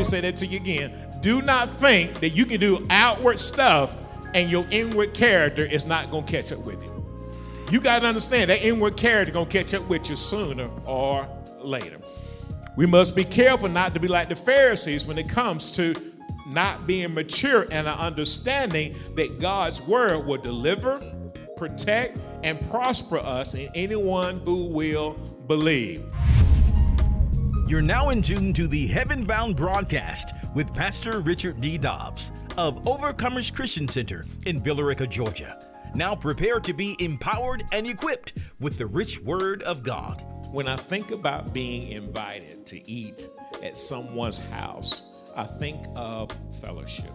me say that to you again. Do not think that you can do outward stuff and your inward character is not going to catch up with you. You got to understand that inward character going to catch up with you sooner or later. We must be careful not to be like the Pharisees when it comes to not being mature and an understanding that God's word will deliver, protect, and prosper us in anyone who will believe. You're now in tune to the Heaven Bound broadcast with Pastor Richard D. Dobbs of Overcomers Christian Center in Villa Rica, Georgia. Now prepare to be empowered and equipped with the rich word of God. When I think about being invited to eat at someone's house, I think of fellowship.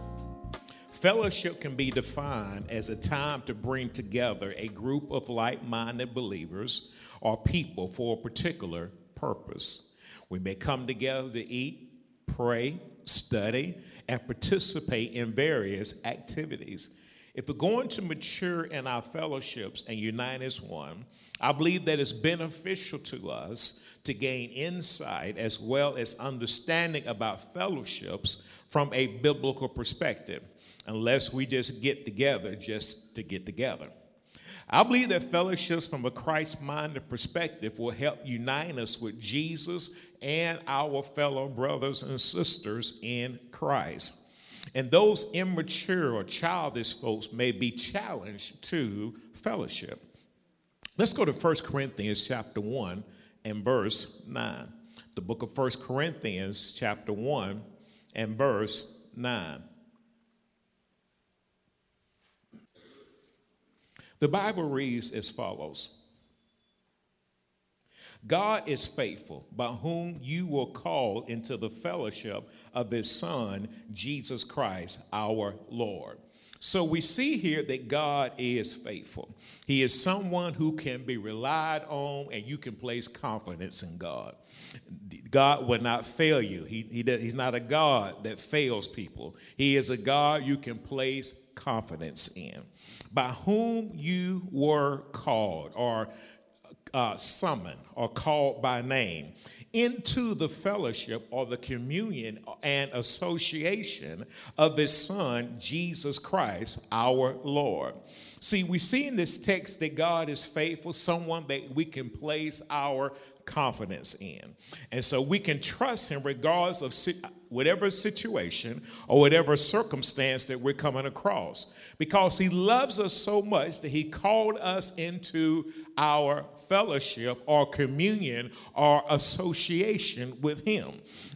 Fellowship can be defined as a time to bring together a group of like minded believers or people for a particular purpose. We may come together to eat, pray, study, and participate in various activities. If we're going to mature in our fellowships and unite as one, I believe that it's beneficial to us to gain insight as well as understanding about fellowships from a biblical perspective, unless we just get together just to get together. I believe that fellowships from a Christ minded perspective will help unite us with Jesus and our fellow brothers and sisters in Christ. And those immature or childish folks may be challenged to fellowship. Let's go to 1 Corinthians chapter 1 and verse 9. The book of 1 Corinthians chapter 1 and verse 9. The Bible reads as follows God is faithful, by whom you were called into the fellowship of his Son, Jesus Christ, our Lord. So we see here that God is faithful. He is someone who can be relied on, and you can place confidence in God. God will not fail you. He, he he's not a God that fails people. He is a God you can place confidence in. By whom you were called, or uh, summoned or called by name into the fellowship or the communion and association of his son, Jesus Christ, our Lord. See, we see in this text that God is faithful, someone that we can place our confidence in. And so we can trust him regardless of whatever situation or whatever circumstance that we're coming across because he loves us so much that he called us into our fellowship or communion or association with him.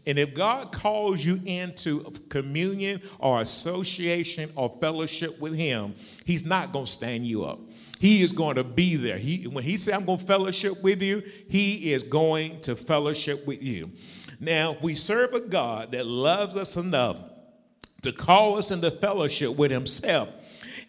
And if God calls you into communion or association or fellowship with him, he's not going to stand you up. He is going to be there. He, when he said, I'm going to fellowship with you, he is going to fellowship with you. Now, we serve a God that loves us enough to call us into fellowship with himself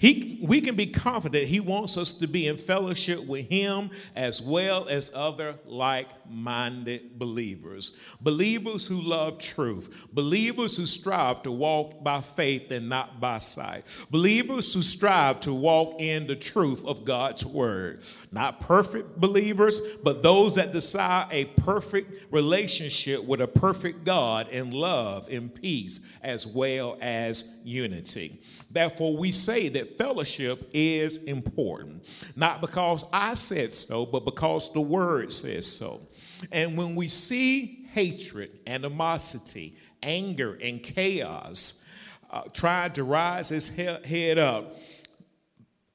he, we can be confident He wants us to be in fellowship with Him as well as other like minded believers. Believers who love truth. Believers who strive to walk by faith and not by sight. Believers who strive to walk in the truth of God's word. Not perfect believers, but those that desire a perfect relationship with a perfect God in love and peace as well as unity. Therefore, we say that fellowship is important, not because I said so, but because the word says so. And when we see hatred, animosity, anger, and chaos uh, trying to rise its he- head up,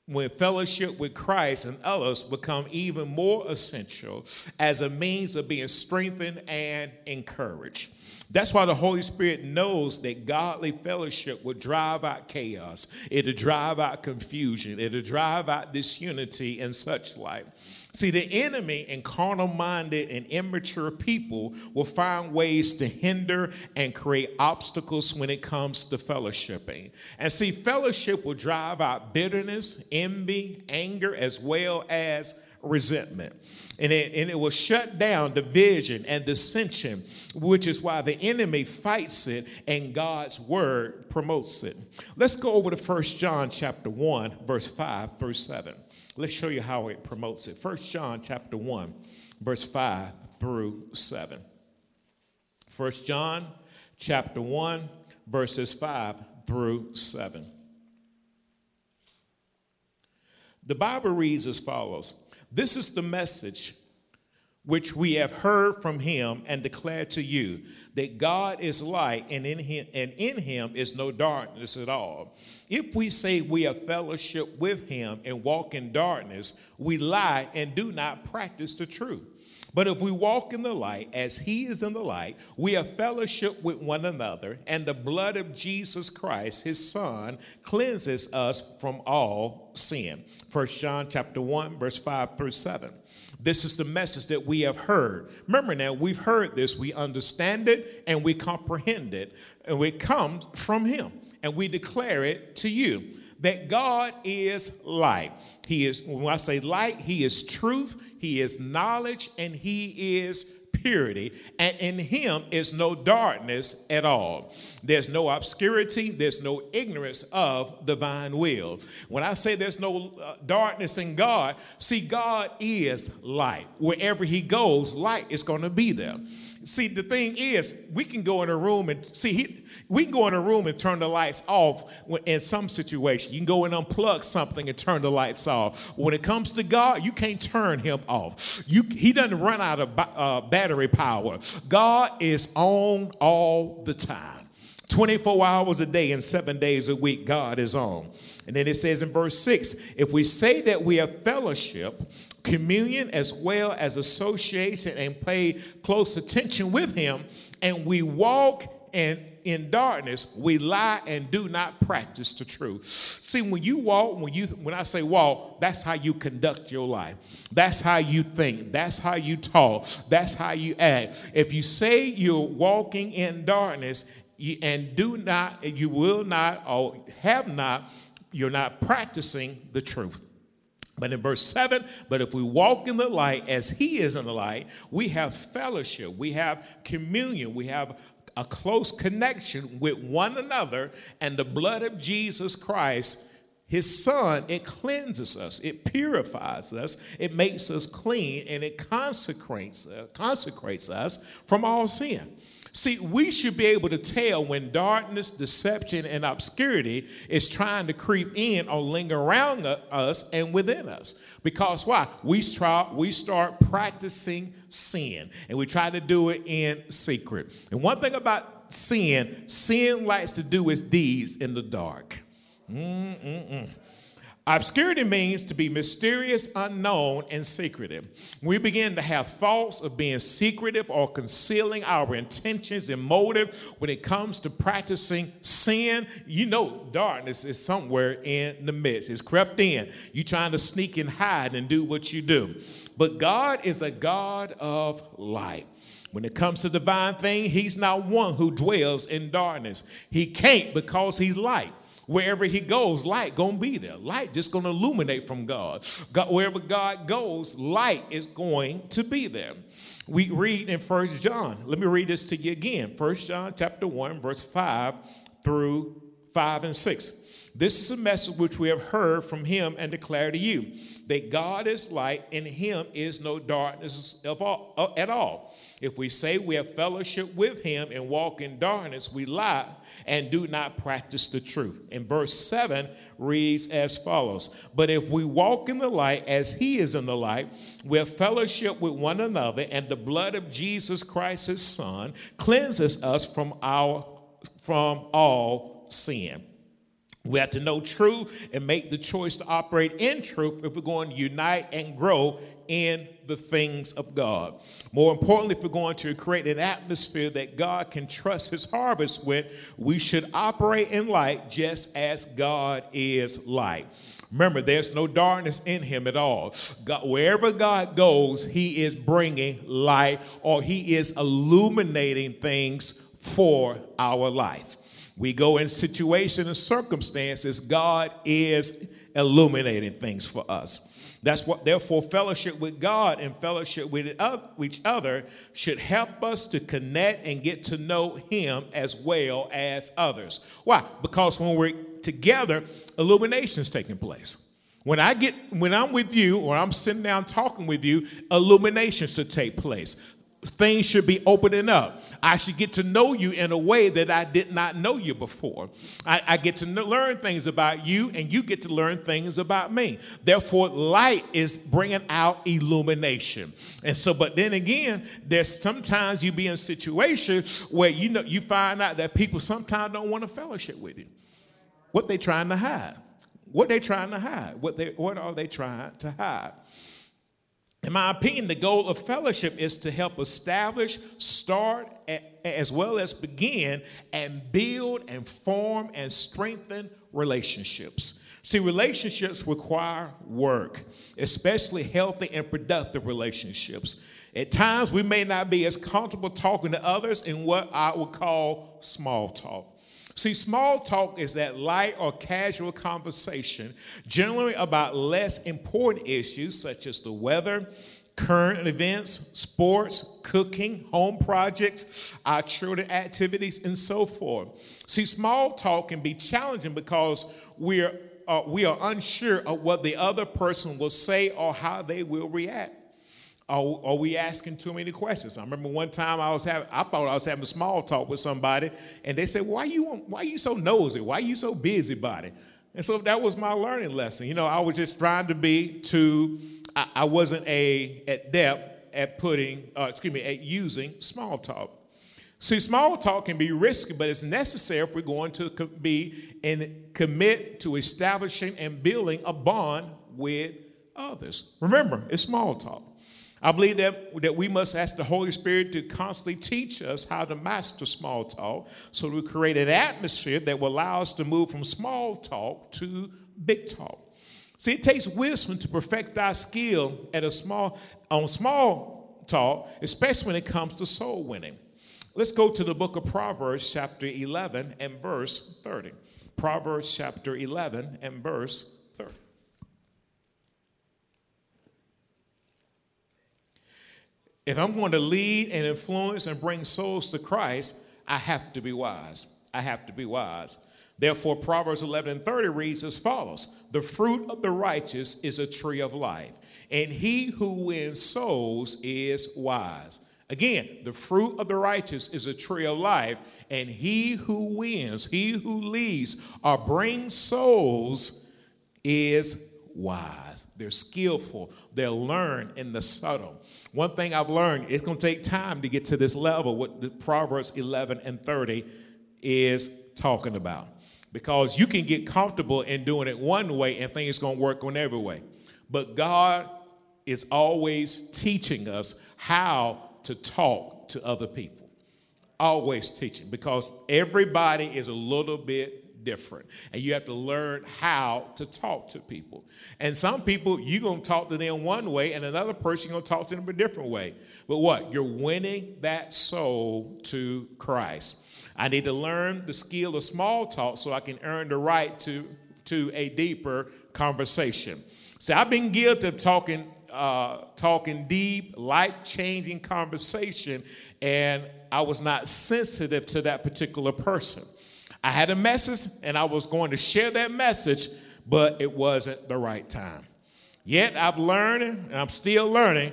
when fellowship with Christ and others become even more essential as a means of being strengthened and encouraged. That's why the Holy Spirit knows that godly fellowship will drive out chaos, it'll drive out confusion, it'll drive out disunity and such like. See, the enemy and carnal minded and immature people will find ways to hinder and create obstacles when it comes to fellowshipping. And see, fellowship will drive out bitterness, envy, anger, as well as resentment and it, and it will shut down division and dissension, which is why the enemy fights it and God's word promotes it. Let's go over to 1 John chapter 1, verse 5 through 7. Let's show you how it promotes it. 1 John chapter 1, verse 5 through 7. 1 John chapter 1, verses 5 through 7. The Bible reads as follows This is the message which we have heard from him and declared to you that God is light and in him and in him is no darkness at all. If we say we have fellowship with him and walk in darkness, we lie and do not practice the truth. But if we walk in the light as he is in the light, we have fellowship with one another, and the blood of Jesus Christ, his son, cleanses us from all sin. First John chapter 1, verse 5 through 7. This is the message that we have heard. Remember now, we've heard this, we understand it, and we comprehend it, and it comes from him, and we declare it to you that God is light. He is, when I say light, He is truth, he is knowledge and he is purity, and in him is no darkness at all. There's no obscurity, there's no ignorance of divine will. When I say there's no uh, darkness in God, see, God is light. Wherever he goes, light is going to be there. See, the thing is, we can go in a room and see, he, we can go in a room and turn the lights off in some situation. You can go and unplug something and turn the lights off. When it comes to God, you can't turn him off. You, he doesn't run out of uh, battery power. God is on all the time. 24 hours a day and seven days a week, God is on. And then it says in verse 6 if we say that we have fellowship, communion as well as association, and pay close attention with Him, and we walk and in darkness, we lie and do not practice the truth. See, when you walk, when you when I say walk, that's how you conduct your life. That's how you think. That's how you talk. That's how you act. If you say you're walking in darkness and do not, you will not or have not, you're not practicing the truth. But in verse 7, but if we walk in the light as he is in the light, we have fellowship, we have communion, we have a close connection with one another, and the blood of Jesus Christ, his son, it cleanses us, it purifies us, it makes us clean, and it consecrates, uh, consecrates us from all sin. See, we should be able to tell when darkness, deception, and obscurity is trying to creep in or linger around us and within us. Because why? We start, we start practicing sin, and we try to do it in secret. And one thing about sin, sin likes to do its deeds in the dark. Mm-mm-mm. Obscurity means to be mysterious, unknown, and secretive. We begin to have thoughts of being secretive or concealing our intentions and motive when it comes to practicing sin. You know, darkness is somewhere in the midst. It's crept in. You're trying to sneak and hide and do what you do. But God is a God of light. When it comes to divine thing, he's not one who dwells in darkness. He can't because he's light. Wherever he goes, light gonna be there. Light just gonna illuminate from God. God. Wherever God goes, light is going to be there. We read in First John. Let me read this to you again. First John chapter 1, verse 5 through 5 and 6. This is a message which we have heard from him and declare to you that God is light, and in him is no darkness all, uh, at all. If we say we have fellowship with him and walk in darkness, we lie and do not practice the truth. And verse 7 reads as follows But if we walk in the light as he is in the light, we have fellowship with one another, and the blood of Jesus Christ, his son, cleanses us from, our, from all sin. We have to know truth and make the choice to operate in truth if we're going to unite and grow in the things of God. More importantly, if we're going to create an atmosphere that God can trust his harvest with, we should operate in light just as God is light. Remember, there's no darkness in him at all. God, wherever God goes, he is bringing light or he is illuminating things for our life. We go in situations and circumstances, God is illuminating things for us. That's what, therefore, fellowship with God and fellowship with each other should help us to connect and get to know Him as well as others. Why? Because when we're together, illumination is taking place. When I get, when I'm with you or I'm sitting down talking with you, illumination should take place things should be opening up. I should get to know you in a way that I did not know you before. I, I get to learn things about you, and you get to learn things about me. Therefore, light is bringing out illumination. And so, but then again, there's sometimes you be in situations where you know you find out that people sometimes don't want to fellowship with you. What they trying to hide? What they trying to hide? What they what are they trying to hide? In my opinion, the goal of fellowship is to help establish, start, as well as begin and build and form and strengthen relationships. See, relationships require work, especially healthy and productive relationships. At times, we may not be as comfortable talking to others in what I would call small talk. See, small talk is that light or casual conversation, generally about less important issues such as the weather, current events, sports, cooking, home projects, our children activities, and so forth. See, small talk can be challenging because we're uh, we are unsure of what the other person will say or how they will react. Are, are, we asking too many questions? I remember one time I was having, I thought I was having a small talk with somebody, and they said, "Why you, why you so nosy? Why you so busybody?" And so that was my learning lesson. You know, I was just trying to be to, I, I wasn't a adept at putting, uh, excuse me, at using small talk. See, small talk can be risky, but it's necessary if we're going to be and commit to establishing and building a bond with others. Remember, it's small talk. I believe that, that we must ask the Holy Spirit to constantly teach us how to master small talk so we create an atmosphere that will allow us to move from small talk to big talk. See, it takes wisdom to perfect our skill at a small on small talk, especially when it comes to soul winning. Let's go to the book of Proverbs, chapter 11 and verse 30. Proverbs chapter 11 and verse 30. If I'm going to lead and influence and bring souls to Christ, I have to be wise. I have to be wise. Therefore, Proverbs 11 and 30 reads as follows The fruit of the righteous is a tree of life, and he who wins souls is wise. Again, the fruit of the righteous is a tree of life, and he who wins, he who leads or brings souls is wise. They're skillful, they'll learn in the subtle. One thing I've learned, it's going to take time to get to this level, what the Proverbs 11 and 30 is talking about. Because you can get comfortable in doing it one way and think it's going to work on every way. But God is always teaching us how to talk to other people. Always teaching because everybody is a little bit different. And you have to learn how to talk to people. And some people, you're going to talk to them one way, and another person, you're going to talk to them a different way. But what? You're winning that soul to Christ. I need to learn the skill of small talk so I can earn the right to, to a deeper conversation. See, I've been guilty of talking, uh, talking deep, life changing conversation, and I was not sensitive to that particular person. I had a message and I was going to share that message, but it wasn't the right time. Yet I've learned, and I'm still learning,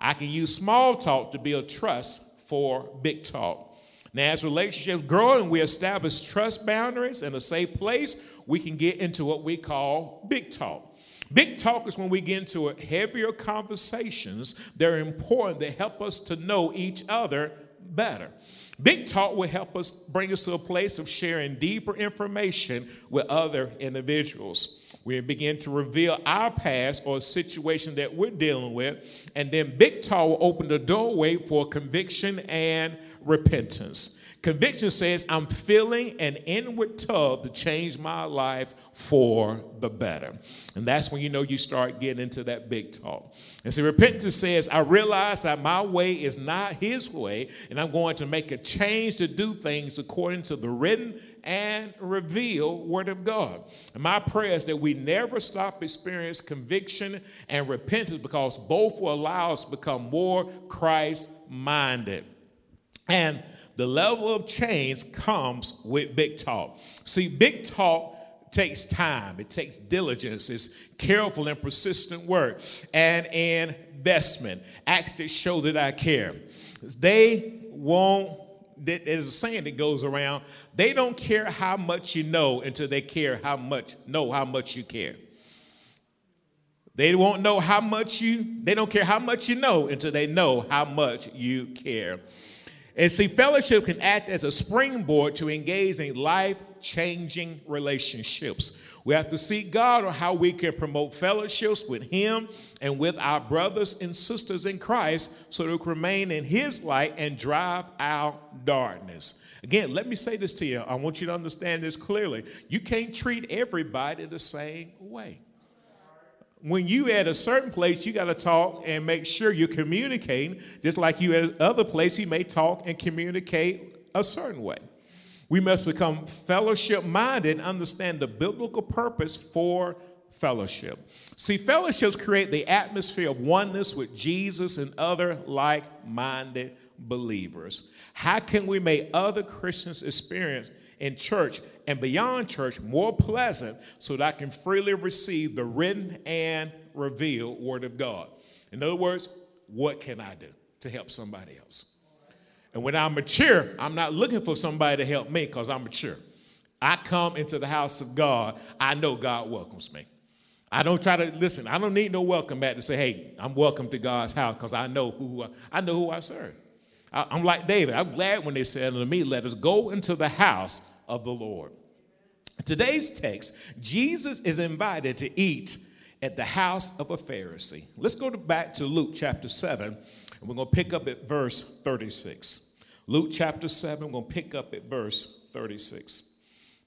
I can use small talk to build trust for big talk. Now, as relationships grow and we establish trust boundaries and a safe place, we can get into what we call big talk. Big talk is when we get into heavier conversations They're important They help us to know each other better. Big talk will help us bring us to a place of sharing deeper information with other individuals. We begin to reveal our past or situation that we're dealing with, and then big talk will open the doorway for conviction and repentance. Conviction says, I'm feeling an inward tug to change my life for the better. And that's when you know you start getting into that big talk. And so repentance says, I realize that my way is not his way, and I'm going to make a change to do things according to the written and revealed word of God. And my prayer is that we never stop experiencing conviction and repentance because both will allow us to become more Christ minded. And the level of change comes with big talk. See, big talk takes time, it takes diligence, it's careful and persistent work, and investment. Acts that show that I care. They won't, there's a saying that goes around, they don't care how much you know until they care how much, know how much you care. They won't know how much you, they don't care how much you know until they know how much you care. And see, fellowship can act as a springboard to engage in life changing relationships. We have to seek God on how we can promote fellowships with Him and with our brothers and sisters in Christ so we remain in His light and drive out darkness. Again, let me say this to you. I want you to understand this clearly. You can't treat everybody the same way when you at a certain place, you got to talk and make sure you're communicating, just like you at other place, you may talk and communicate a certain way. We must become fellowship minded and understand the biblical purpose for fellowship. See, fellowships create the atmosphere of oneness with Jesus and other like minded believers. How can we make other Christians experience in church and beyond church more pleasant so that I can freely receive the written and revealed Word of God. In other words, what can I do to help somebody else? And when I'm mature, I'm not looking for somebody to help me because I'm mature. I come into the house of God, I know God welcomes me. I don't try to listen. I don't need no welcome back to say, "Hey, I'm welcome to God's house" because I know who I, I know who I serve. I, I'm like David. I'm glad when they said unto me, "Let us go into the house of the Lord. Today's text, Jesus is invited to eat at the house of a Pharisee. Let's go to, back to Luke chapter 7, and we're going to pick up at verse 36. Luke chapter 7, we're going to pick up at verse 36.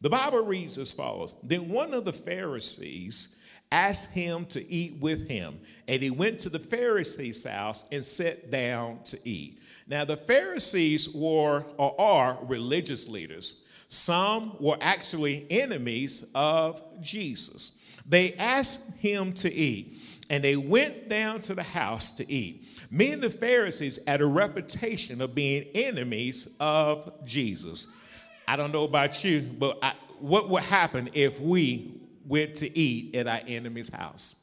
The Bible reads as follows Then one of the Pharisees asked him to eat with him, and he went to the Pharisee's house and sat down to eat. Now, the Pharisees were or are religious leaders. Some were actually enemies of Jesus. They asked him to eat, and they went down to the house to eat. Me and the Pharisees had a reputation of being enemies of Jesus. I don't know about you, but I, what would happen if we went to eat at our enemy's house?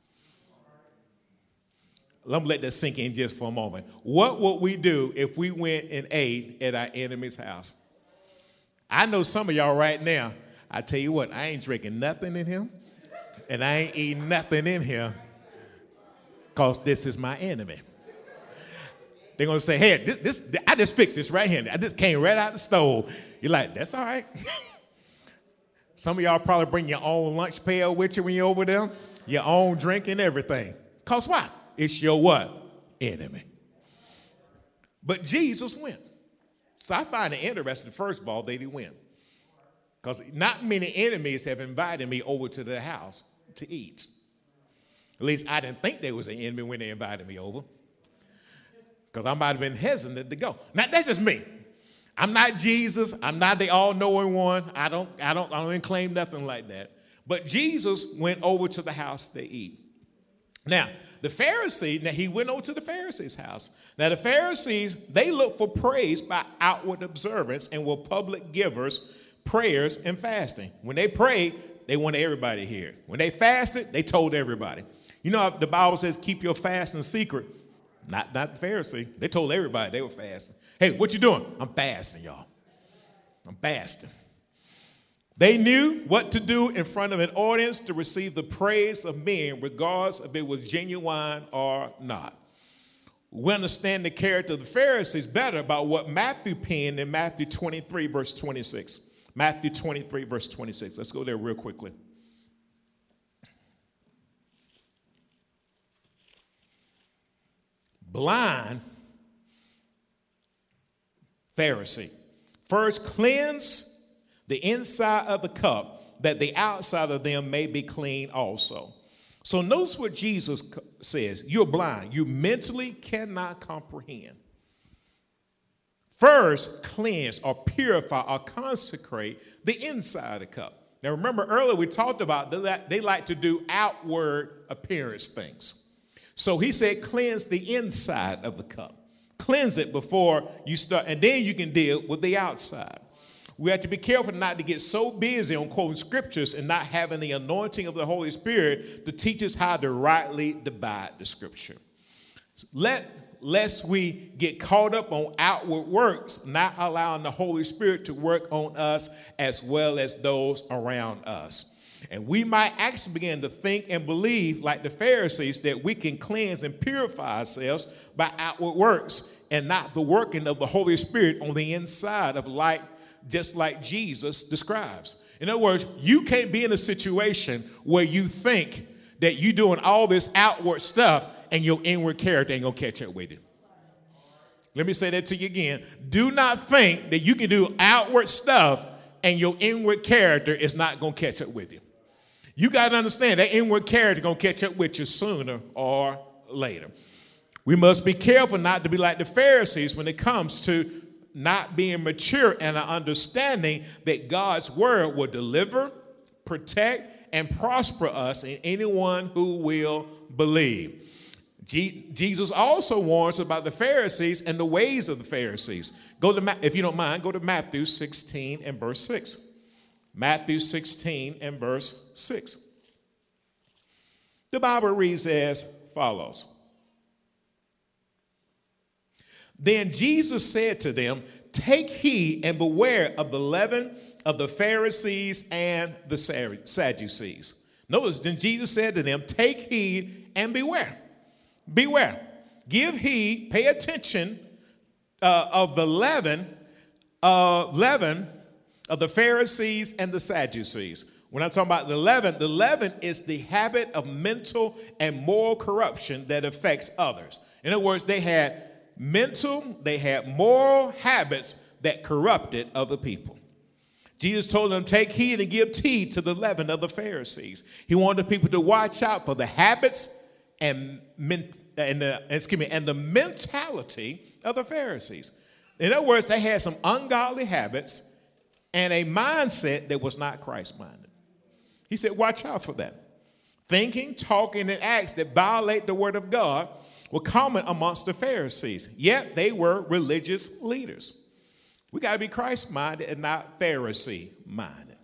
Let me let that sink in just for a moment. What would we do if we went and ate at our enemy's house? I know some of y'all right now, I tell you what, I ain't drinking nothing in here, and I ain't eating nothing in here, because this is my enemy. They're gonna say, hey, this, this, I just fixed this right here. I just came right out the stove. You're like, that's all right. Some of y'all probably bring your own lunch pail with you when you're over there, your own drink and everything. Cause what? It's your what? Enemy. But Jesus went. So I find it interesting, first of all, that he went. Because not many enemies have invited me over to their house to eat. At least I didn't think there was an enemy when they invited me over. Because I might have been hesitant to go. Now that's just me. I'm not Jesus. I'm not the all-knowing one. I don't, I don't, I don't claim nothing like that. But Jesus went over to the house to eat. Now, the Pharisee, now he went over to the Pharisee's house. Now, the Pharisees, they look for praise by outward observance and were public givers, prayers, and fasting. When they prayed, they wanted everybody to hear. When they fasted, they told everybody. You know, the Bible says, keep your fast in secret. Not, not the Pharisee. They told everybody they were fasting. Hey, what you doing? I'm fasting, y'all. I'm fasting. They knew what to do in front of an audience to receive the praise of men, regardless if it was genuine or not. We understand the character of the Pharisees better about what Matthew penned in Matthew 23, verse 26. Matthew 23, verse 26. Let's go there real quickly. Blind Pharisee. First, cleanse the inside of the cup, that the outside of them may be clean also. So notice what Jesus says you're blind, you mentally cannot comprehend. First, cleanse or purify or consecrate the inside of the cup. Now, remember earlier we talked about that they like to do outward appearance things. So he said, cleanse the inside of the cup. Cleanse it before you start, and then you can deal with the outside. We have to be careful not to get so busy on quoting scriptures and not having the anointing of the Holy Spirit to teach us how to rightly divide the scripture. Let, lest we get caught up on outward works, not allowing the Holy Spirit to work on us as well as those around us. And we might actually begin to think and believe, like the Pharisees, that we can cleanse and purify ourselves by outward works and not the working of the Holy Spirit on the inside of light, just like Jesus describes. In other words, you can't be in a situation where you think that you're doing all this outward stuff and your inward character ain't gonna catch up with it. Let me say that to you again. Do not think that you can do outward stuff and your inward character is not gonna catch up with you. You got to understand that inward character gonna catch up with you sooner or later. We must be careful not to be like the Pharisees when it comes to not being mature and an understanding that God's word will deliver, protect, and prosper us in anyone who will believe. Jesus also warns about the Pharisees and the ways of the Pharisees. Go to, if you don't mind, go to Matthew 16 and verse 6. Matthew 16 and verse 6. The Bible reads as follows Then Jesus said to them, Take heed and beware of the leaven of the Pharisees and the Sadducees. Notice, then Jesus said to them, Take heed and beware. Beware. Give heed, pay attention uh, of the leaven, uh, leaven of the Pharisees and the Sadducees. When I'm talking about the leaven, the leaven is the habit of mental and moral corruption that affects others. In other words, they had mental, they had moral habits that corrupted other people. Jesus told them, Take heed and give heed to the leaven of the Pharisees. He wanted people to watch out for the habits and, and, the, excuse me, and the mentality of the Pharisees. In other words, they had some ungodly habits and a mindset that was not Christ minded. He said, Watch out for that. Thinking, talking, and acts that violate the word of God were common amongst the Pharisees, yet they were religious leaders. We got to be Christ minded and not Pharisee minded.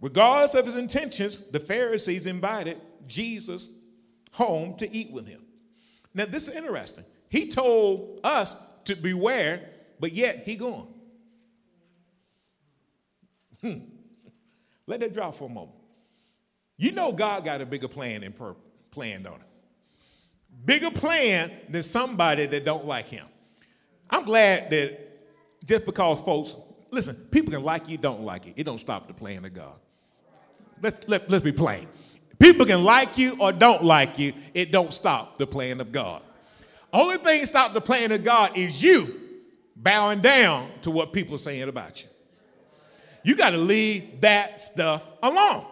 Regardless of his intentions, the Pharisees invited Jesus home to eat with him. Now, this is interesting. He told us to beware, but yet he gone. Hmm. Let that drop for a moment. You know God got a bigger plan and per- plan, don't it? Bigger plan than somebody that don't like him. I'm glad that just because folks, listen, people can like you, don't like you. It don't stop the plan of God. Let's, let, let's be plain. People can like you or don't like you. It don't stop the plan of God. Only thing stop the plan of God is you bowing down to what people are saying about you. You got to leave that stuff alone.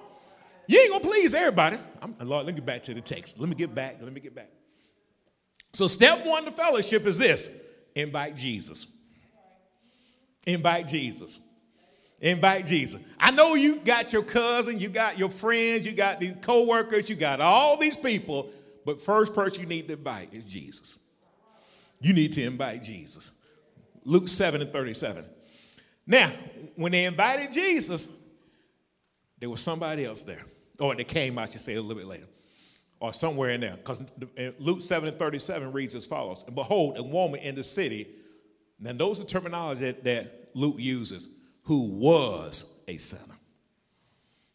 You ain't gonna please everybody. I'm, Lord, let me get back to the text. Let me get back. Let me get back. So, step one to fellowship is this invite Jesus. Invite Jesus. Invite Jesus. I know you got your cousin, you got your friends, you got these co-workers, you got all these people, but first person you need to invite is Jesus. You need to invite Jesus. Luke 7 and 37. Now, when they invited Jesus, there was somebody else there. Or they came, I should say, a little bit later. Or somewhere in there. Because Luke 7 and 37 reads as follows And behold, a woman in the city now, those are terminology that, that Luke uses who was a sinner.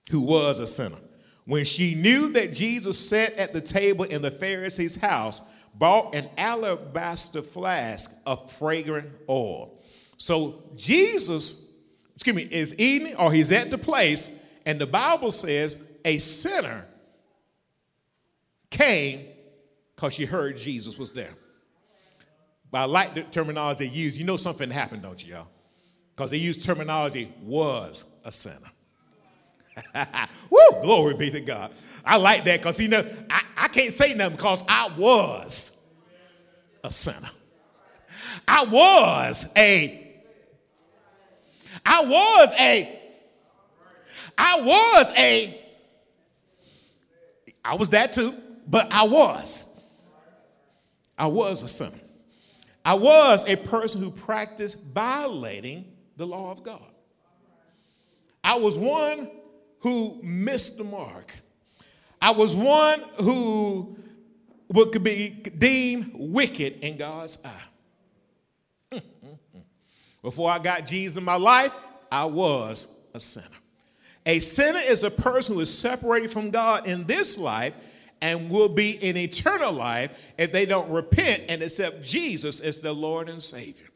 Who was a sinner. When she knew that Jesus sat at the table in the Pharisee's house, bought an alabaster flask of fragrant oil. So Jesus, excuse me, is eating or he's at the place, and the Bible says a sinner came because she heard Jesus was there. But I like the terminology they use. You know something happened, don't you, y'all? Because they use terminology was a sinner. Woo, glory be to God. I like that because you know I, I can't say nothing because I was a sinner. I was a I was a I was a I was that too, but I was. I was a sinner. I was a person who practiced violating the law of God. I was one who missed the mark. I was one who what could be deemed wicked in God's eye. Before I got Jesus in my life, I was a sinner. A sinner is a person who is separated from God in this life and will be in eternal life if they don't repent and accept Jesus as their Lord and Savior.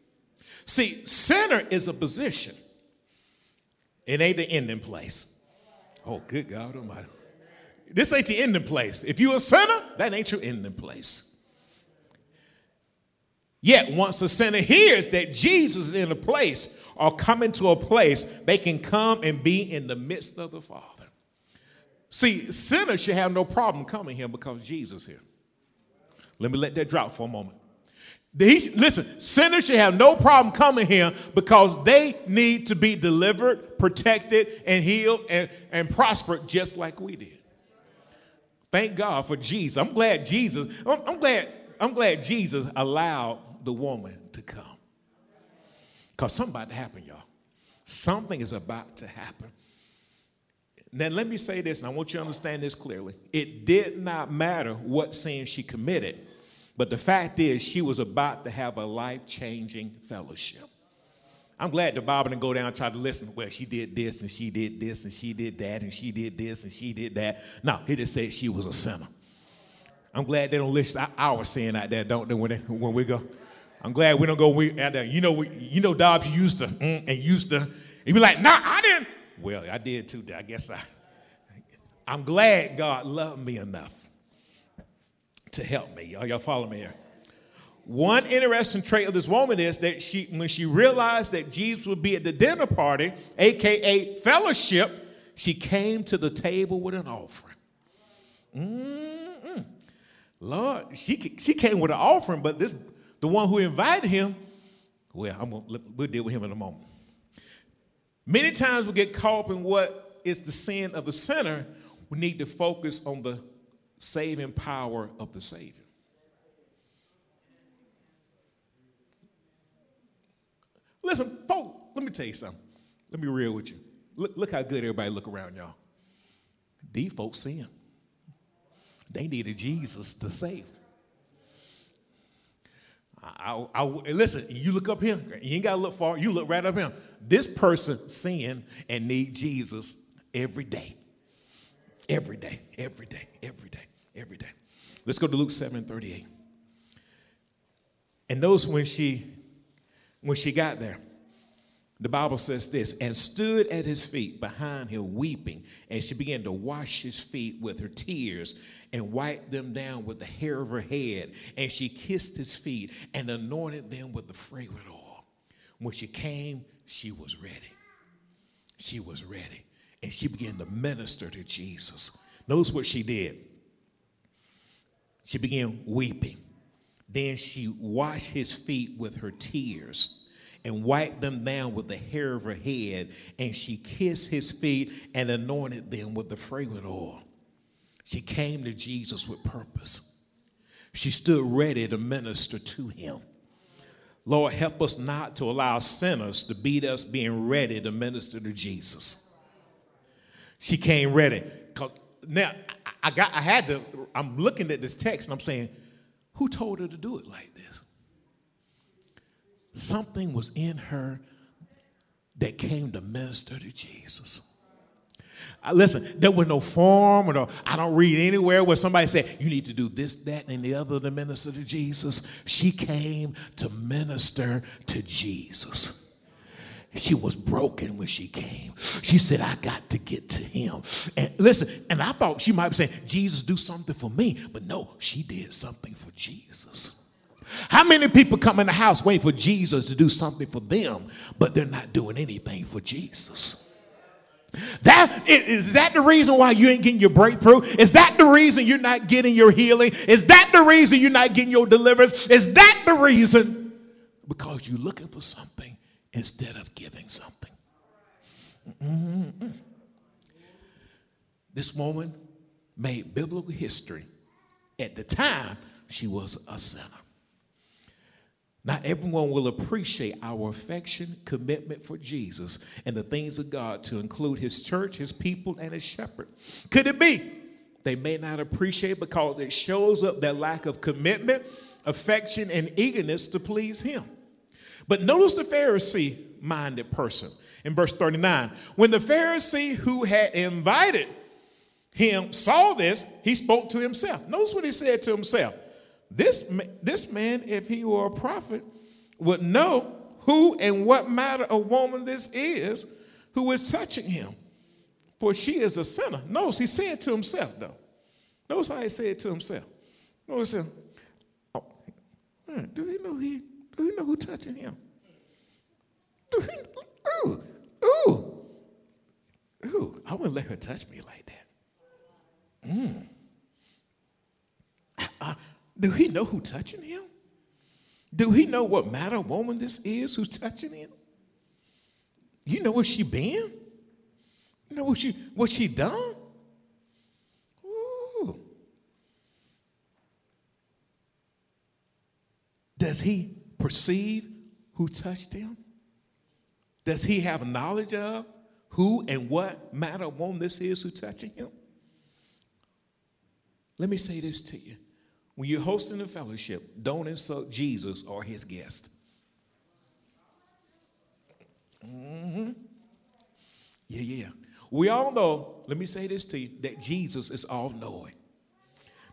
See, sinner is a position, it ain't the ending place. Oh, good God Almighty. This ain't the ending place. If you're a sinner, that ain't your ending place. Yet, once a sinner hears that Jesus is in a place or coming to a place, they can come and be in the midst of the Father. See, sinners should have no problem coming here because Jesus here. Let me let that drop for a moment. He, listen, sinners should have no problem coming here because they need to be delivered, protected, and healed and, and prospered just like we did. Thank God for Jesus. I'm glad Jesus, I'm, I'm glad, I'm glad Jesus allowed the woman to come. Because something about to happen, y'all. Something is about to happen. Then let me say this, and I want you to understand this clearly. It did not matter what sin she committed, but the fact is, she was about to have a life changing fellowship. I'm glad the Bible didn't go down and try to listen. Well, she did this and she did this and she did that and she did this and she did that. No, he just said she was a sinner. I'm glad they don't list our sin out there, don't they? When, they, when we go, I'm glad we don't go. We out there. You know, we, you know, Dobbs used to mm, and used to. You be like, nah, I didn't. Well, I did too. I guess I. I'm glad God loved me enough to help me. Y'all, y'all follow me here? One interesting trait of this woman is that she, when she realized that Jesus would be at the dinner party, aka fellowship, she came to the table with an offering. Mm-mm. Lord, she, she came with an offering, but this the one who invited him, well, I'm gonna, we'll deal with him in a moment. Many times we get caught up in what is the sin of the sinner. We need to focus on the saving power of the Savior. Listen, folks, let me tell you something. Let me be real with you. Look, look how good everybody look around y'all. These folks sin. They needed Jesus to save. I, I, listen, you look up here, you ain't got to look far, you look right up here. This person sin and need Jesus every day. Every day, every day, every day, every day. Let's go to Luke 7 38. And those when she when she got there, the Bible says this, and stood at his feet behind him weeping, and she began to wash his feet with her tears and wiped them down with the hair of her head, and she kissed his feet and anointed them with the fragrant oil. When she came, she was ready. She was ready, and she began to minister to Jesus. Notice what she did. She began weeping. Then she washed his feet with her tears and wiped them down with the hair of her head, and she kissed his feet and anointed them with the fragrant oil. She came to Jesus with purpose. She stood ready to minister to him. Lord, help us not to allow sinners to beat us being ready to minister to Jesus. She came ready. Now, I got I had to, I'm looking at this text and I'm saying, who told her to do it like? Something was in her that came to minister to Jesus. Uh, listen, there was no form or no, I don't read anywhere where somebody said, you need to do this, that, and the other to minister to Jesus. She came to minister to Jesus. She was broken when she came. She said, I got to get to him. And listen, and I thought she might be saying, Jesus, do something for me. But no, she did something for Jesus. How many people come in the house waiting for Jesus to do something for them, but they're not doing anything for Jesus? That is that the reason why you ain't getting your breakthrough? Is that the reason you're not getting your healing? Is that the reason you're not getting your deliverance? Is that the reason? Because you're looking for something instead of giving something. Mm-hmm. This woman made biblical history. At the time, she was a sinner. Not everyone will appreciate our affection, commitment for Jesus and the things of God to include his church, his people, and his shepherd. Could it be they may not appreciate because it shows up their lack of commitment, affection, and eagerness to please Him. But notice the Pharisee minded person in verse 39. When the Pharisee who had invited him saw this, he spoke to himself. Notice what he said to himself. This, this man, if he were a prophet, would know who and what matter of woman this is who is touching him. For she is a sinner. Notice he said to himself, though. Notice how he said to himself. Notice him. Oh, hmm, do he know he do he know who touching him? Do he ooh, ooh, ooh, I wouldn't let her touch me like that. Mm. Uh, do he know who touching him? Do he know what matter woman this is who's touching him? You know where she been? You know what she what she done? Ooh. Does he perceive who touched him? Does he have knowledge of who and what matter woman this is who touching him? Let me say this to you. When you're hosting a fellowship, don't insult Jesus or his guest. Mm-hmm. Yeah, yeah. We all know, let me say this to you, that Jesus is all knowing.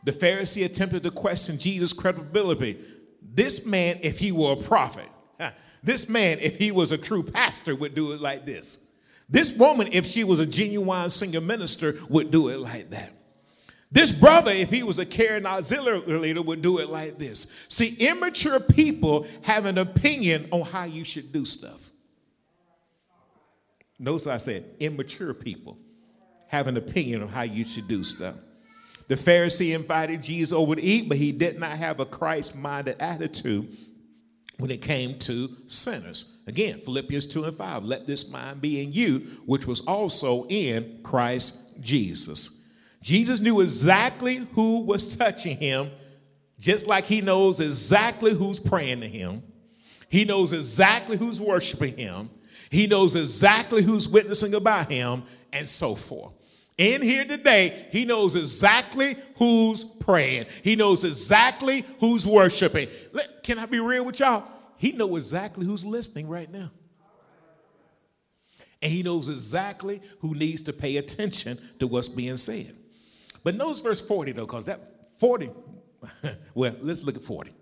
The Pharisee attempted to question Jesus' credibility. This man, if he were a prophet, this man, if he was a true pastor, would do it like this. This woman, if she was a genuine singer minister, would do it like that. This brother, if he was a caring auxiliary leader, would do it like this. See, immature people have an opinion on how you should do stuff. Notice I said immature people have an opinion on how you should do stuff. The Pharisee invited Jesus over to eat, but he did not have a Christ minded attitude when it came to sinners. Again, Philippians 2 and 5 let this mind be in you, which was also in Christ Jesus. Jesus knew exactly who was touching him, just like he knows exactly who's praying to him. He knows exactly who's worshiping him. He knows exactly who's witnessing about him, and so forth. In here today, he knows exactly who's praying. He knows exactly who's worshiping. Can I be real with y'all? He knows exactly who's listening right now. And he knows exactly who needs to pay attention to what's being said. But notice verse 40 though, because that 40, well, let's look at 40.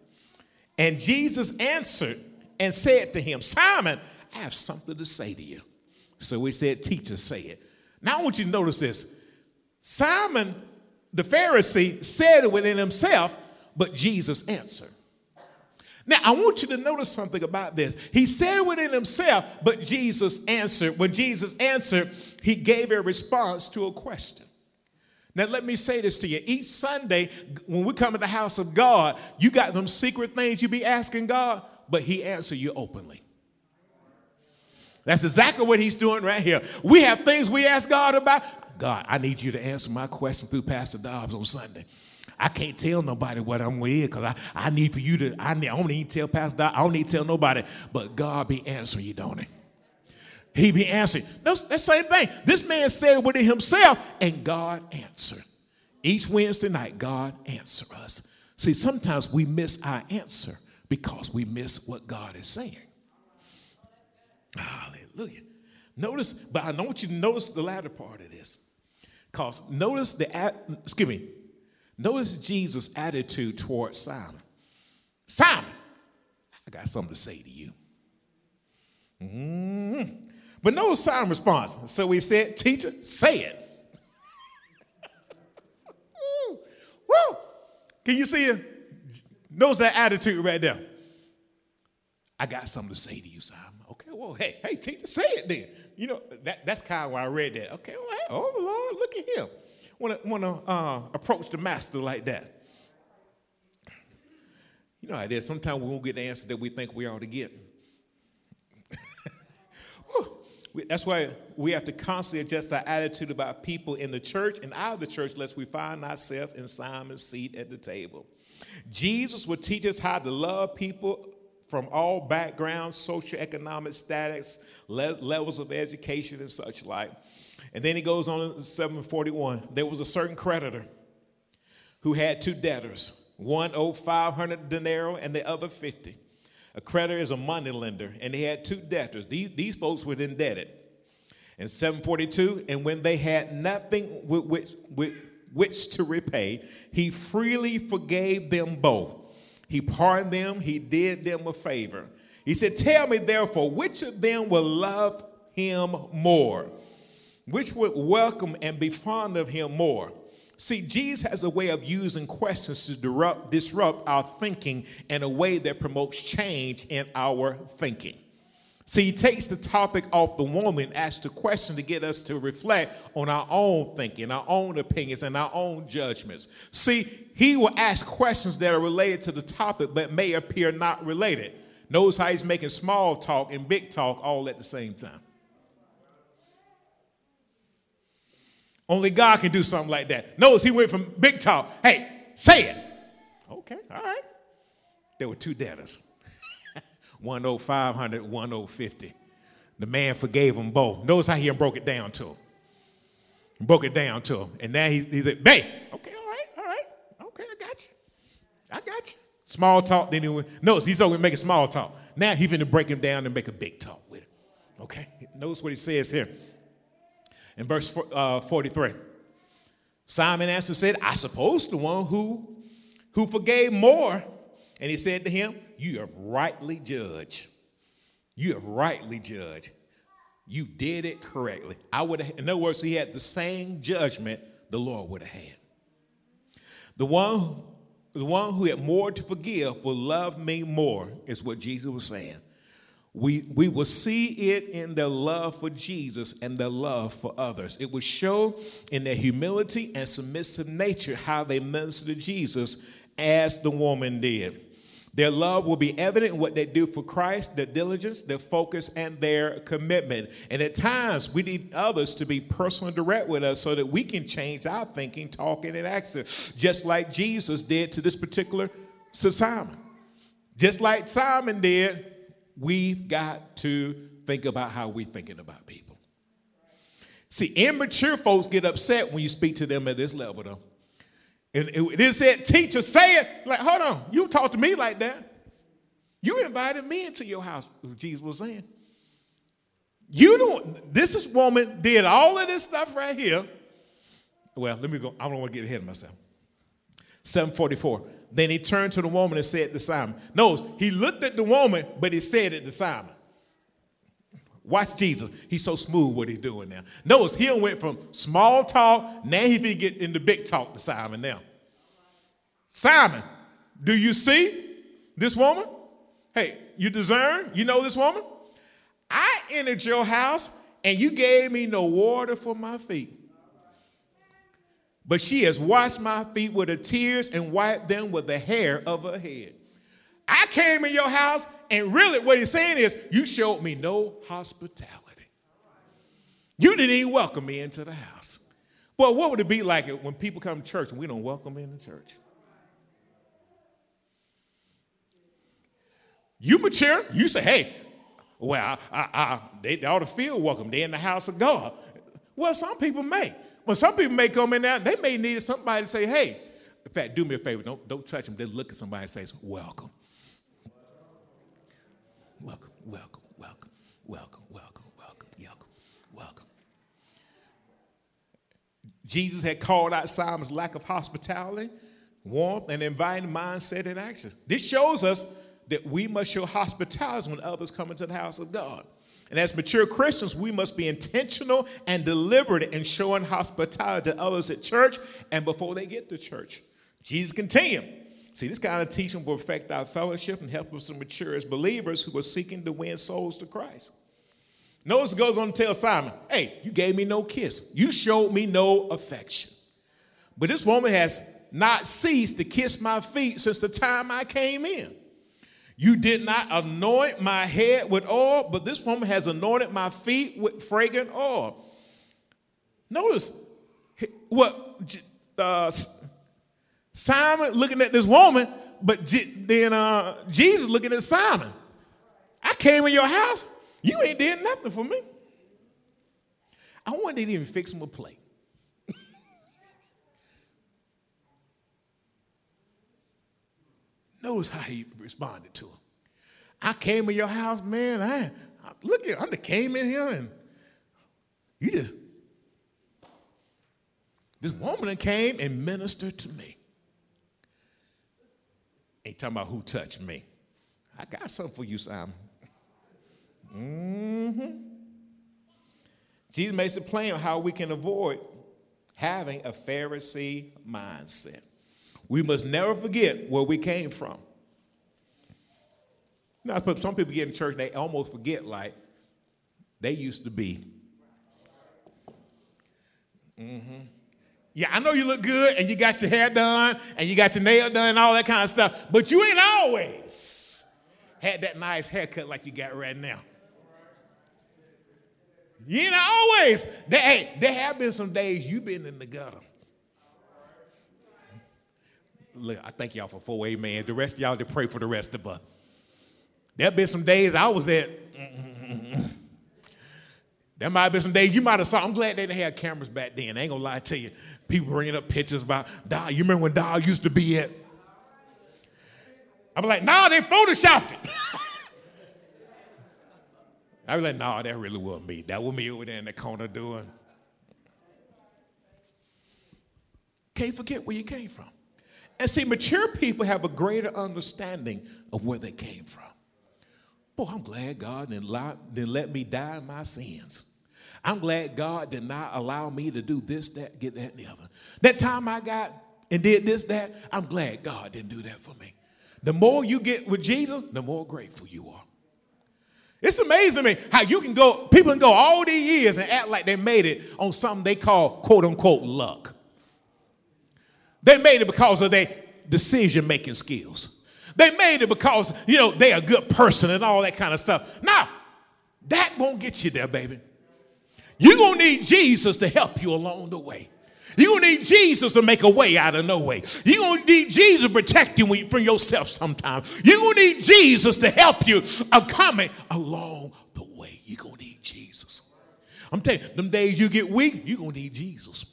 And Jesus answered and said to him, Simon, I have something to say to you. So we said, Teacher, say it. Now I want you to notice this. Simon, the Pharisee, said it within himself, but Jesus answered. Now, I want you to notice something about this. He said within himself, but Jesus answered. When Jesus answered, he gave a response to a question. Now, let me say this to you. Each Sunday, when we come in the house of God, you got them secret things you be asking God, but He answer you openly. That's exactly what He's doing right here. We have things we ask God about. God, I need you to answer my question through Pastor Dobbs on Sunday. I can't tell nobody what I'm with because I, I need for you to, I, need, I don't need to tell Pastor Dobbs, I don't need to tell nobody, but God be answering you, don't He? He be answering. That's the same thing. This man said it within himself, and God answered. Each Wednesday night, God answer us. See, sometimes we miss our answer because we miss what God is saying. Hallelujah. Notice, but I don't want you to notice the latter part of this. Because notice the, excuse me, notice Jesus' attitude towards Simon. Simon, I got something to say to you. Mm-hmm. But no Simon response. So we said, Teacher, say it. Woo. Can you see it? Notice that attitude right there. I got something to say to you, Simon. Okay, well, hey, hey, teacher, say it then. You know, that, that's kind of why I read that. Okay, well, hey, oh, Lord, look at him. Want to want to uh, approach the master like that. You know how it is. Sometimes we won't get the answer that we think we ought to get. That's why we have to constantly adjust our attitude about people in the church and out of the church lest we find ourselves in Simon's seat at the table. Jesus would teach us how to love people from all backgrounds, socioeconomic status, le- levels of education, and such like. And then he goes on in 741. There was a certain creditor who had two debtors. One owed 500 denarii and the other 50. A creditor is a money lender, and he had two debtors. These, these folks were indebted. In 742, and when they had nothing with which, with which to repay, he freely forgave them both. He pardoned them, he did them a favor. He said, Tell me therefore, which of them will love him more? Which would welcome and be fond of him more? See, Jesus has a way of using questions to disrupt, our thinking in a way that promotes change in our thinking. See, he takes the topic off the woman, asks the question to get us to reflect on our own thinking, our own opinions, and our own judgments. See, he will ask questions that are related to the topic but may appear not related. Knows how he's making small talk and big talk all at the same time. Only God can do something like that. Notice he went from big talk, hey, say it. Okay, all right. There were two debtors. one owed 500, one owed 50. The man forgave them both. Notice how he broke it down to him. Broke it down to him. And now he, he said, babe, okay, all right, all right. Okay, I got you. I got you. Small talk, then he went, notice he's only making small talk. Now he's going to break him down and make a big talk with him. Okay? Notice what he says here in verse uh, 43. Simon answered, said, I suppose the one who, who forgave more. And he said to him, You have rightly judged. You have rightly judged. You did it correctly. I would have, in other words, he had the same judgment the Lord would have had. The one, the one who had more to forgive will love me more, is what Jesus was saying we, we will see it in their love for Jesus and their love for others. It will show in their humility and submissive nature how they minister to Jesus as the woman did. Their love will be evident in what they do for Christ, their diligence, their focus, and their commitment. And at times, we need others to be personal direct with us so that we can change our thinking, talking, and acting, just like Jesus did to this particular Simon. Just like Simon did We've got to think about how we're thinking about people. See, immature folks get upset when you speak to them at this level, though. And it said, teacher, say it. Like, hold on, you talk to me like that. You invited me into your house, Jesus was saying. You don't, this is woman did all of this stuff right here. Well, let me go. I don't want to get ahead of myself. 744. Then he turned to the woman and said to Simon. Notice, he looked at the woman, but he said it to Simon. Watch Jesus. He's so smooth what he's doing now. Notice he went from small talk, now he can get into big talk to Simon now. Simon, do you see this woman? Hey, you discern? You know this woman? I entered your house and you gave me no water for my feet but she has washed my feet with her tears and wiped them with the hair of her head. I came in your house, and really what he's saying is, you showed me no hospitality. You didn't even welcome me into the house. Well, what would it be like when people come to church and we don't welcome them in the church? You mature, you say, hey, well, I, I, I, they ought to feel welcome. They're in the house of God. Well, some people may. Well, some people may come in there, they may need somebody to say, hey, in fact, do me a favor, don't, don't touch them. They look at somebody and say, welcome. Welcome, welcome, welcome, welcome, welcome, welcome, welcome, welcome. Jesus had called out Simon's lack of hospitality, warmth, and inviting mindset and action. This shows us that we must show hospitality when others come into the house of God. And as mature Christians, we must be intentional and deliberate in showing hospitality to others at church and before they get to church. Jesus continued. See, this kind of teaching will affect our fellowship and help us to mature as believers who are seeking to win souls to Christ. Notice goes on to tell Simon, hey, you gave me no kiss. You showed me no affection. But this woman has not ceased to kiss my feet since the time I came in. You did not anoint my head with oil, but this woman has anointed my feet with fragrant oil. Notice what uh, Simon looking at this woman, but then uh, Jesus looking at Simon. I came in your house, you ain't did nothing for me. I they didn't even fix him a plate. Notice how he responded to him. I came in your house, man. I, I look at I came in here and you just this woman came and ministered to me. Ain't talking about who touched me. I got something for you, Simon. Mm-hmm. Jesus makes it plain how we can avoid having a Pharisee mindset. We must never forget where we came from. Now, some people get in church they almost forget like they used to be. Mm-hmm. Yeah, I know you look good and you got your hair done and you got your nail done and all that kind of stuff, but you ain't always had that nice haircut like you got right now. You ain't always. They, hey, there have been some days you've been in the gutter. Look, I thank y'all for four amen. The rest of y'all to pray for the rest of us. There been some days I was at. There might have been some days you might have saw. I'm glad they didn't have cameras back then. I ain't gonna lie to you. People bringing up pictures about Doll. You remember when Doll used to be at? I'm like, nah, they photoshopped it. I was like, nah, that really wasn't me. That was me over there in the corner doing. Can't forget where you came from. And see, mature people have a greater understanding of where they came from. Boy, I'm glad God didn't, let me die in my sins. I'm glad God did not allow me to do this, that, get that, and the other. That time I got and did this, that, I'm glad God didn't do that for me. The more you get with Jesus, the more grateful you are. It's amazing to me how you can go, people can go all these years and act like they made it on something they call quote unquote luck. They made it because of their decision making skills. They made it because, you know, they're a good person and all that kind of stuff. Now, that won't get you there, baby. You're going to need Jesus to help you along the way. You're going to need Jesus to make a way out of no way. You're going to need Jesus to protect you from yourself sometimes. You're going to need Jesus to help you coming along the way. You're going to need Jesus. I'm telling you, them days you get weak, you're going to need Jesus.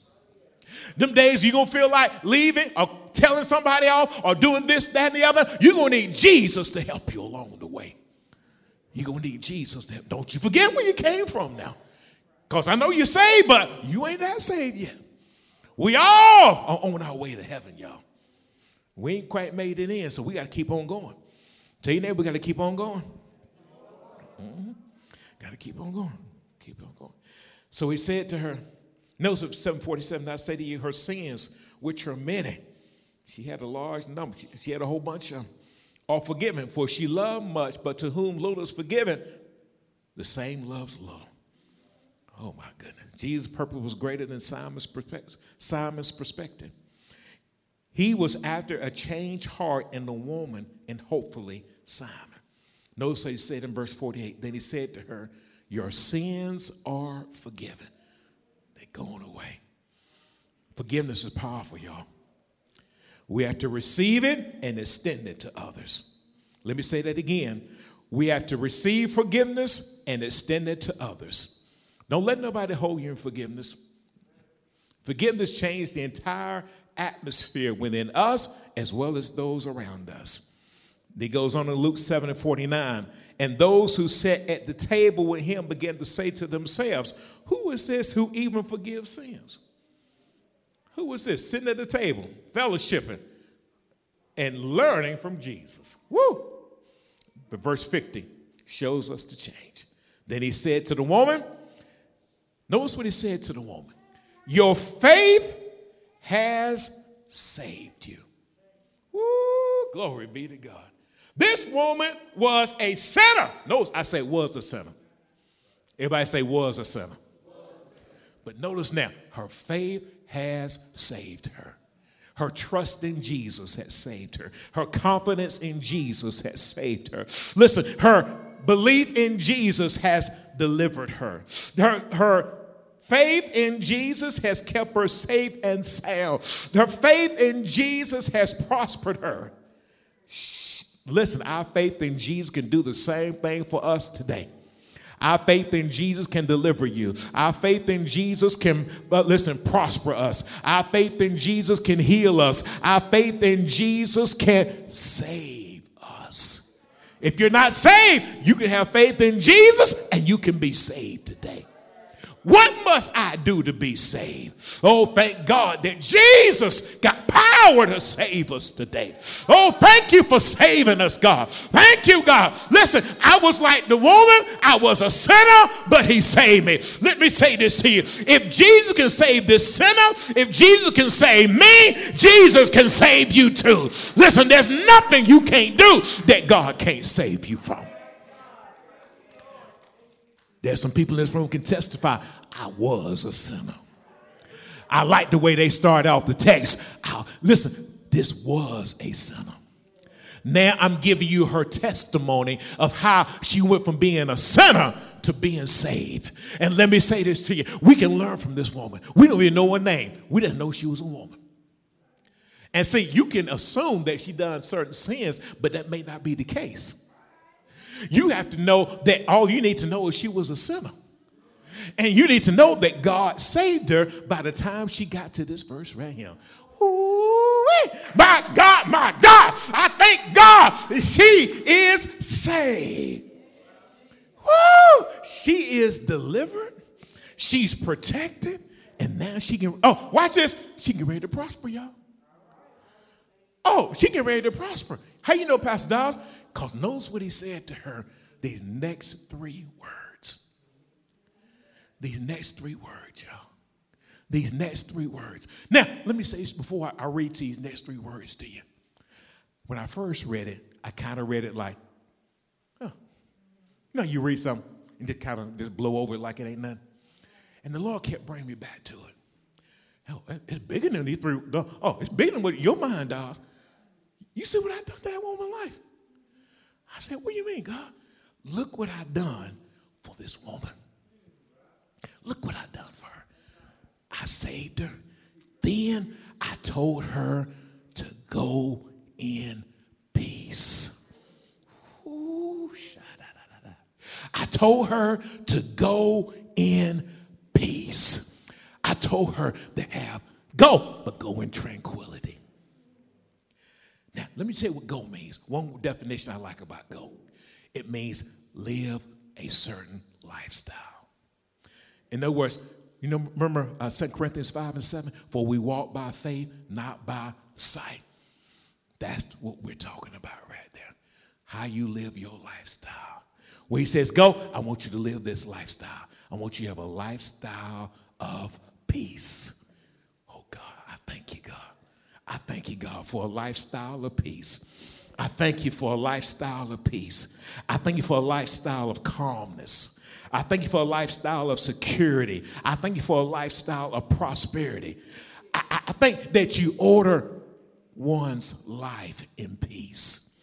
Them days you're going to feel like leaving or telling somebody off or doing this, that, and the other, you're going to need Jesus to help you along the way. You're going to need Jesus to help. Don't you forget where you came from now. Because I know you're saved, but you ain't that saved yet. We all are on our way to heaven, y'all. We ain't quite made it in, so we got to keep on going. Tell your neighbor, we got to keep on going. Mm-hmm. Got to keep on going. Keep on going. So he said to her, Notice 747, I say to you, her sins, which are many. She had a large number. She, she had a whole bunch of them. are forgiven. For she loved much, but to whom little is forgiven, the same loves little. Oh my goodness. Jesus' purpose was greater than Simon's perspective. Simon's perspective. He was after a changed heart in the woman and hopefully Simon. Notice he said in verse 48, then he said to her, Your sins are forgiven. Going away. Forgiveness is powerful, y'all. We have to receive it and extend it to others. Let me say that again. We have to receive forgiveness and extend it to others. Don't let nobody hold you in forgiveness. Forgiveness changed the entire atmosphere within us as well as those around us. He goes on in Luke 7 and 49. And those who sat at the table with him began to say to themselves, Who is this who even forgives sins? Who is this sitting at the table, fellowshipping, and learning from Jesus? Woo! But verse 50 shows us the change. Then he said to the woman, Notice what he said to the woman Your faith has saved you. Woo, glory be to God. This woman was a sinner. Notice I say was a sinner. Everybody say was a sinner. But notice now, her faith has saved her. Her trust in Jesus has saved her. Her confidence in Jesus has saved her. Listen, her belief in Jesus has delivered her. Her, her faith in Jesus has kept her safe and sound. Her faith in Jesus has prospered her. Listen, our faith in Jesus can do the same thing for us today. Our faith in Jesus can deliver you. Our faith in Jesus can, but listen, prosper us. Our faith in Jesus can heal us. Our faith in Jesus can save us. If you're not saved, you can have faith in Jesus and you can be saved today. What must I do to be saved? Oh, thank God that Jesus got power to save us today. Oh, thank you for saving us, God. Thank you, God. Listen, I was like the woman, I was a sinner, but He saved me. Let me say this to you. If Jesus can save this sinner, if Jesus can save me, Jesus can save you too. Listen, there's nothing you can't do that God can't save you from. There's some people in this room can testify, I was a sinner. I like the way they start out the text. I, listen, this was a sinner. Now I'm giving you her testimony of how she went from being a sinner to being saved. And let me say this to you we can learn from this woman. We don't even know her name, we didn't know she was a woman. And see, you can assume that she done certain sins, but that may not be the case. You have to know that all you need to know is she was a sinner. And you need to know that God saved her by the time she got to this verse right here. Ooh-wee. My God, my God, I thank God she is saved. Woo! She is delivered, she's protected, and now she can. Oh, watch this. She can ready to prosper, y'all. Oh, she can ready to prosper. How you know, Pastor Dobbs? Because notice what he said to her these next three words. These next three words, y'all. These next three words. Now, let me say this before I, read these next three words to you. When I first read it, I kind of read it like, oh. You you read something and just kind of just blow over it like it ain't nothing. And the Lord kept bringing me back to it. Oh, it's bigger than these three. Oh, it's bigger than what your mind does. You see what I done to that woman's life? I said, What do you mean, God? Look what I've done for this woman. Look what I've done for her. I saved her. Then I told her to go in peace. Ooh, I told her to go in peace. I told her to have go, but go in tranquility. Now, let me tell you what go means. One definition I like about go it means live a certain lifestyle. In other words, you know, remember uh, 2 Corinthians 5 and 7? For we walk by faith, not by sight. That's what we're talking about right there. How you live your lifestyle. Where he says, Go, I want you to live this lifestyle. I want you to have a lifestyle of peace. Oh God, I thank you, God. I thank you, God, for a lifestyle of peace. I thank you for a lifestyle of peace. I thank you for a lifestyle of calmness. I thank you for a lifestyle of security. I thank you for a lifestyle of prosperity. I, I think that you order one's life in peace.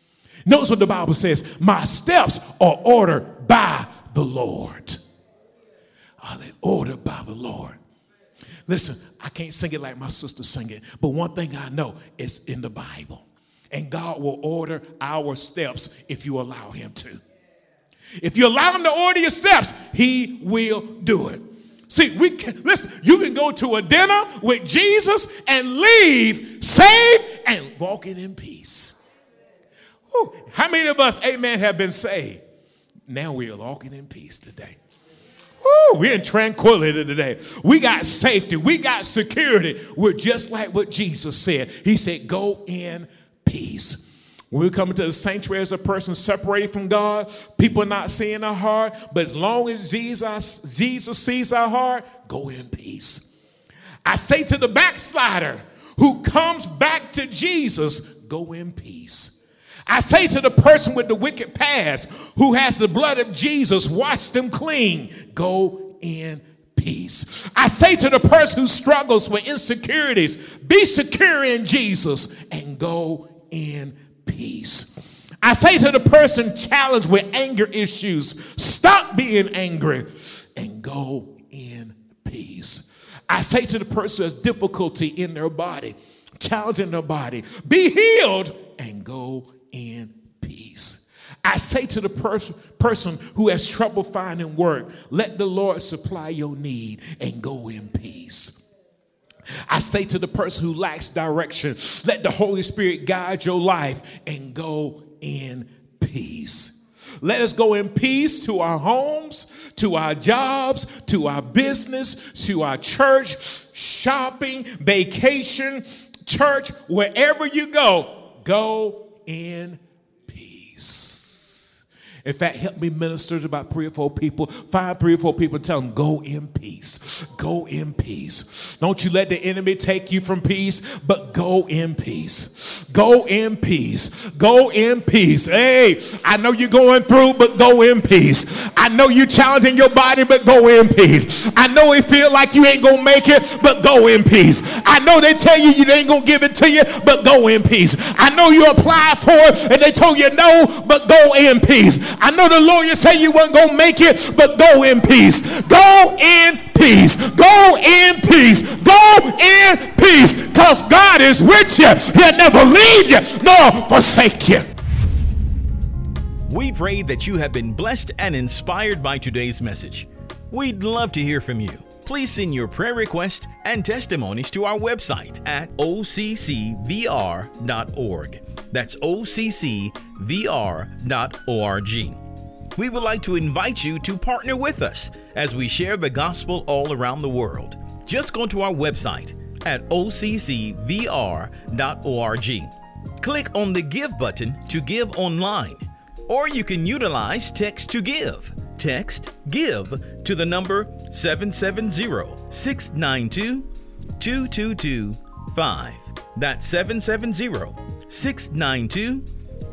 Notice what the Bible says My steps are ordered by the Lord. Are they ordered by the Lord? Listen, I can't sing it like my sister sing it, but one thing I know is in the Bible. And God will order our steps if you allow Him to. If you allow Him to order your steps, He will do it. See, we can listen, you can go to a dinner with Jesus and leave saved and walking in peace. Whew. How many of us, amen, have been saved? Now we are walking in peace today. Woo, we're in tranquility today. We got safety. We got security. We're just like what Jesus said. He said, Go in peace. When we come into the sanctuary as a person separated from God, people not seeing our heart. But as long as Jesus, Jesus sees our heart, go in peace. I say to the backslider who comes back to Jesus, go in peace. I say to the person with the wicked past who has the blood of Jesus wash them clean, go in peace. I say to the person who struggles with insecurities, be secure in Jesus and go in peace. I say to the person challenged with anger issues, stop being angry and go in peace. I say to the person who has difficulty in their body, challenging their body, be healed and go in peace. I say to the pers- person who has trouble finding work, let the Lord supply your need and go in peace. I say to the person who lacks direction, let the Holy Spirit guide your life and go in peace. Let us go in peace to our homes, to our jobs, to our business, to our church, shopping, vacation, church, wherever you go, go in peace. In fact, help me minister to about three or four people. Find three or four people tell them, go in peace. Go in peace. Don't you let the enemy take you from peace, but go in peace. Go in peace. Go in peace. Hey, I know you're going through, but go in peace. I know you're challenging your body, but go in peace. I know it feel like you ain't gonna make it, but go in peace. I know they tell you you ain't gonna give it to you, but go in peace. I know you applied for it and they told you no, but go in peace. I know the lawyer said you weren't going to make it, but go in peace. Go in peace. Go in peace. Go in peace. Because God is with you. He'll never leave you nor forsake you. We pray that you have been blessed and inspired by today's message. We'd love to hear from you. Please send your prayer requests and testimonies to our website at occvr.org. That's occvr.org. We would like to invite you to partner with us as we share the gospel all around the world. Just go to our website at occvr.org. Click on the Give button to give online, or you can utilize Text to Give. Text GIVE to the number 770 692 2225. That's 770 692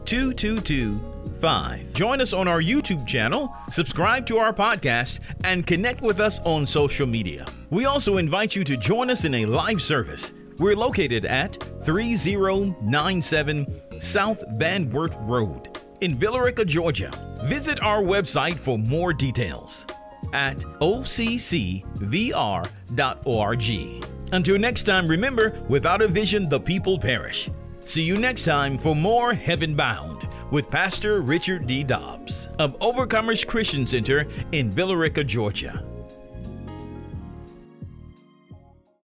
2225. Join us on our YouTube channel, subscribe to our podcast, and connect with us on social media. We also invite you to join us in a live service. We're located at 3097 South Van Wert Road in Villa Rica, Georgia. Visit our website for more details at occvr.org. Until next time, remember without a vision, the people perish. See you next time for more Heaven Bound with Pastor Richard D. Dobbs of Overcomers Christian Center in Villa Rica, Georgia.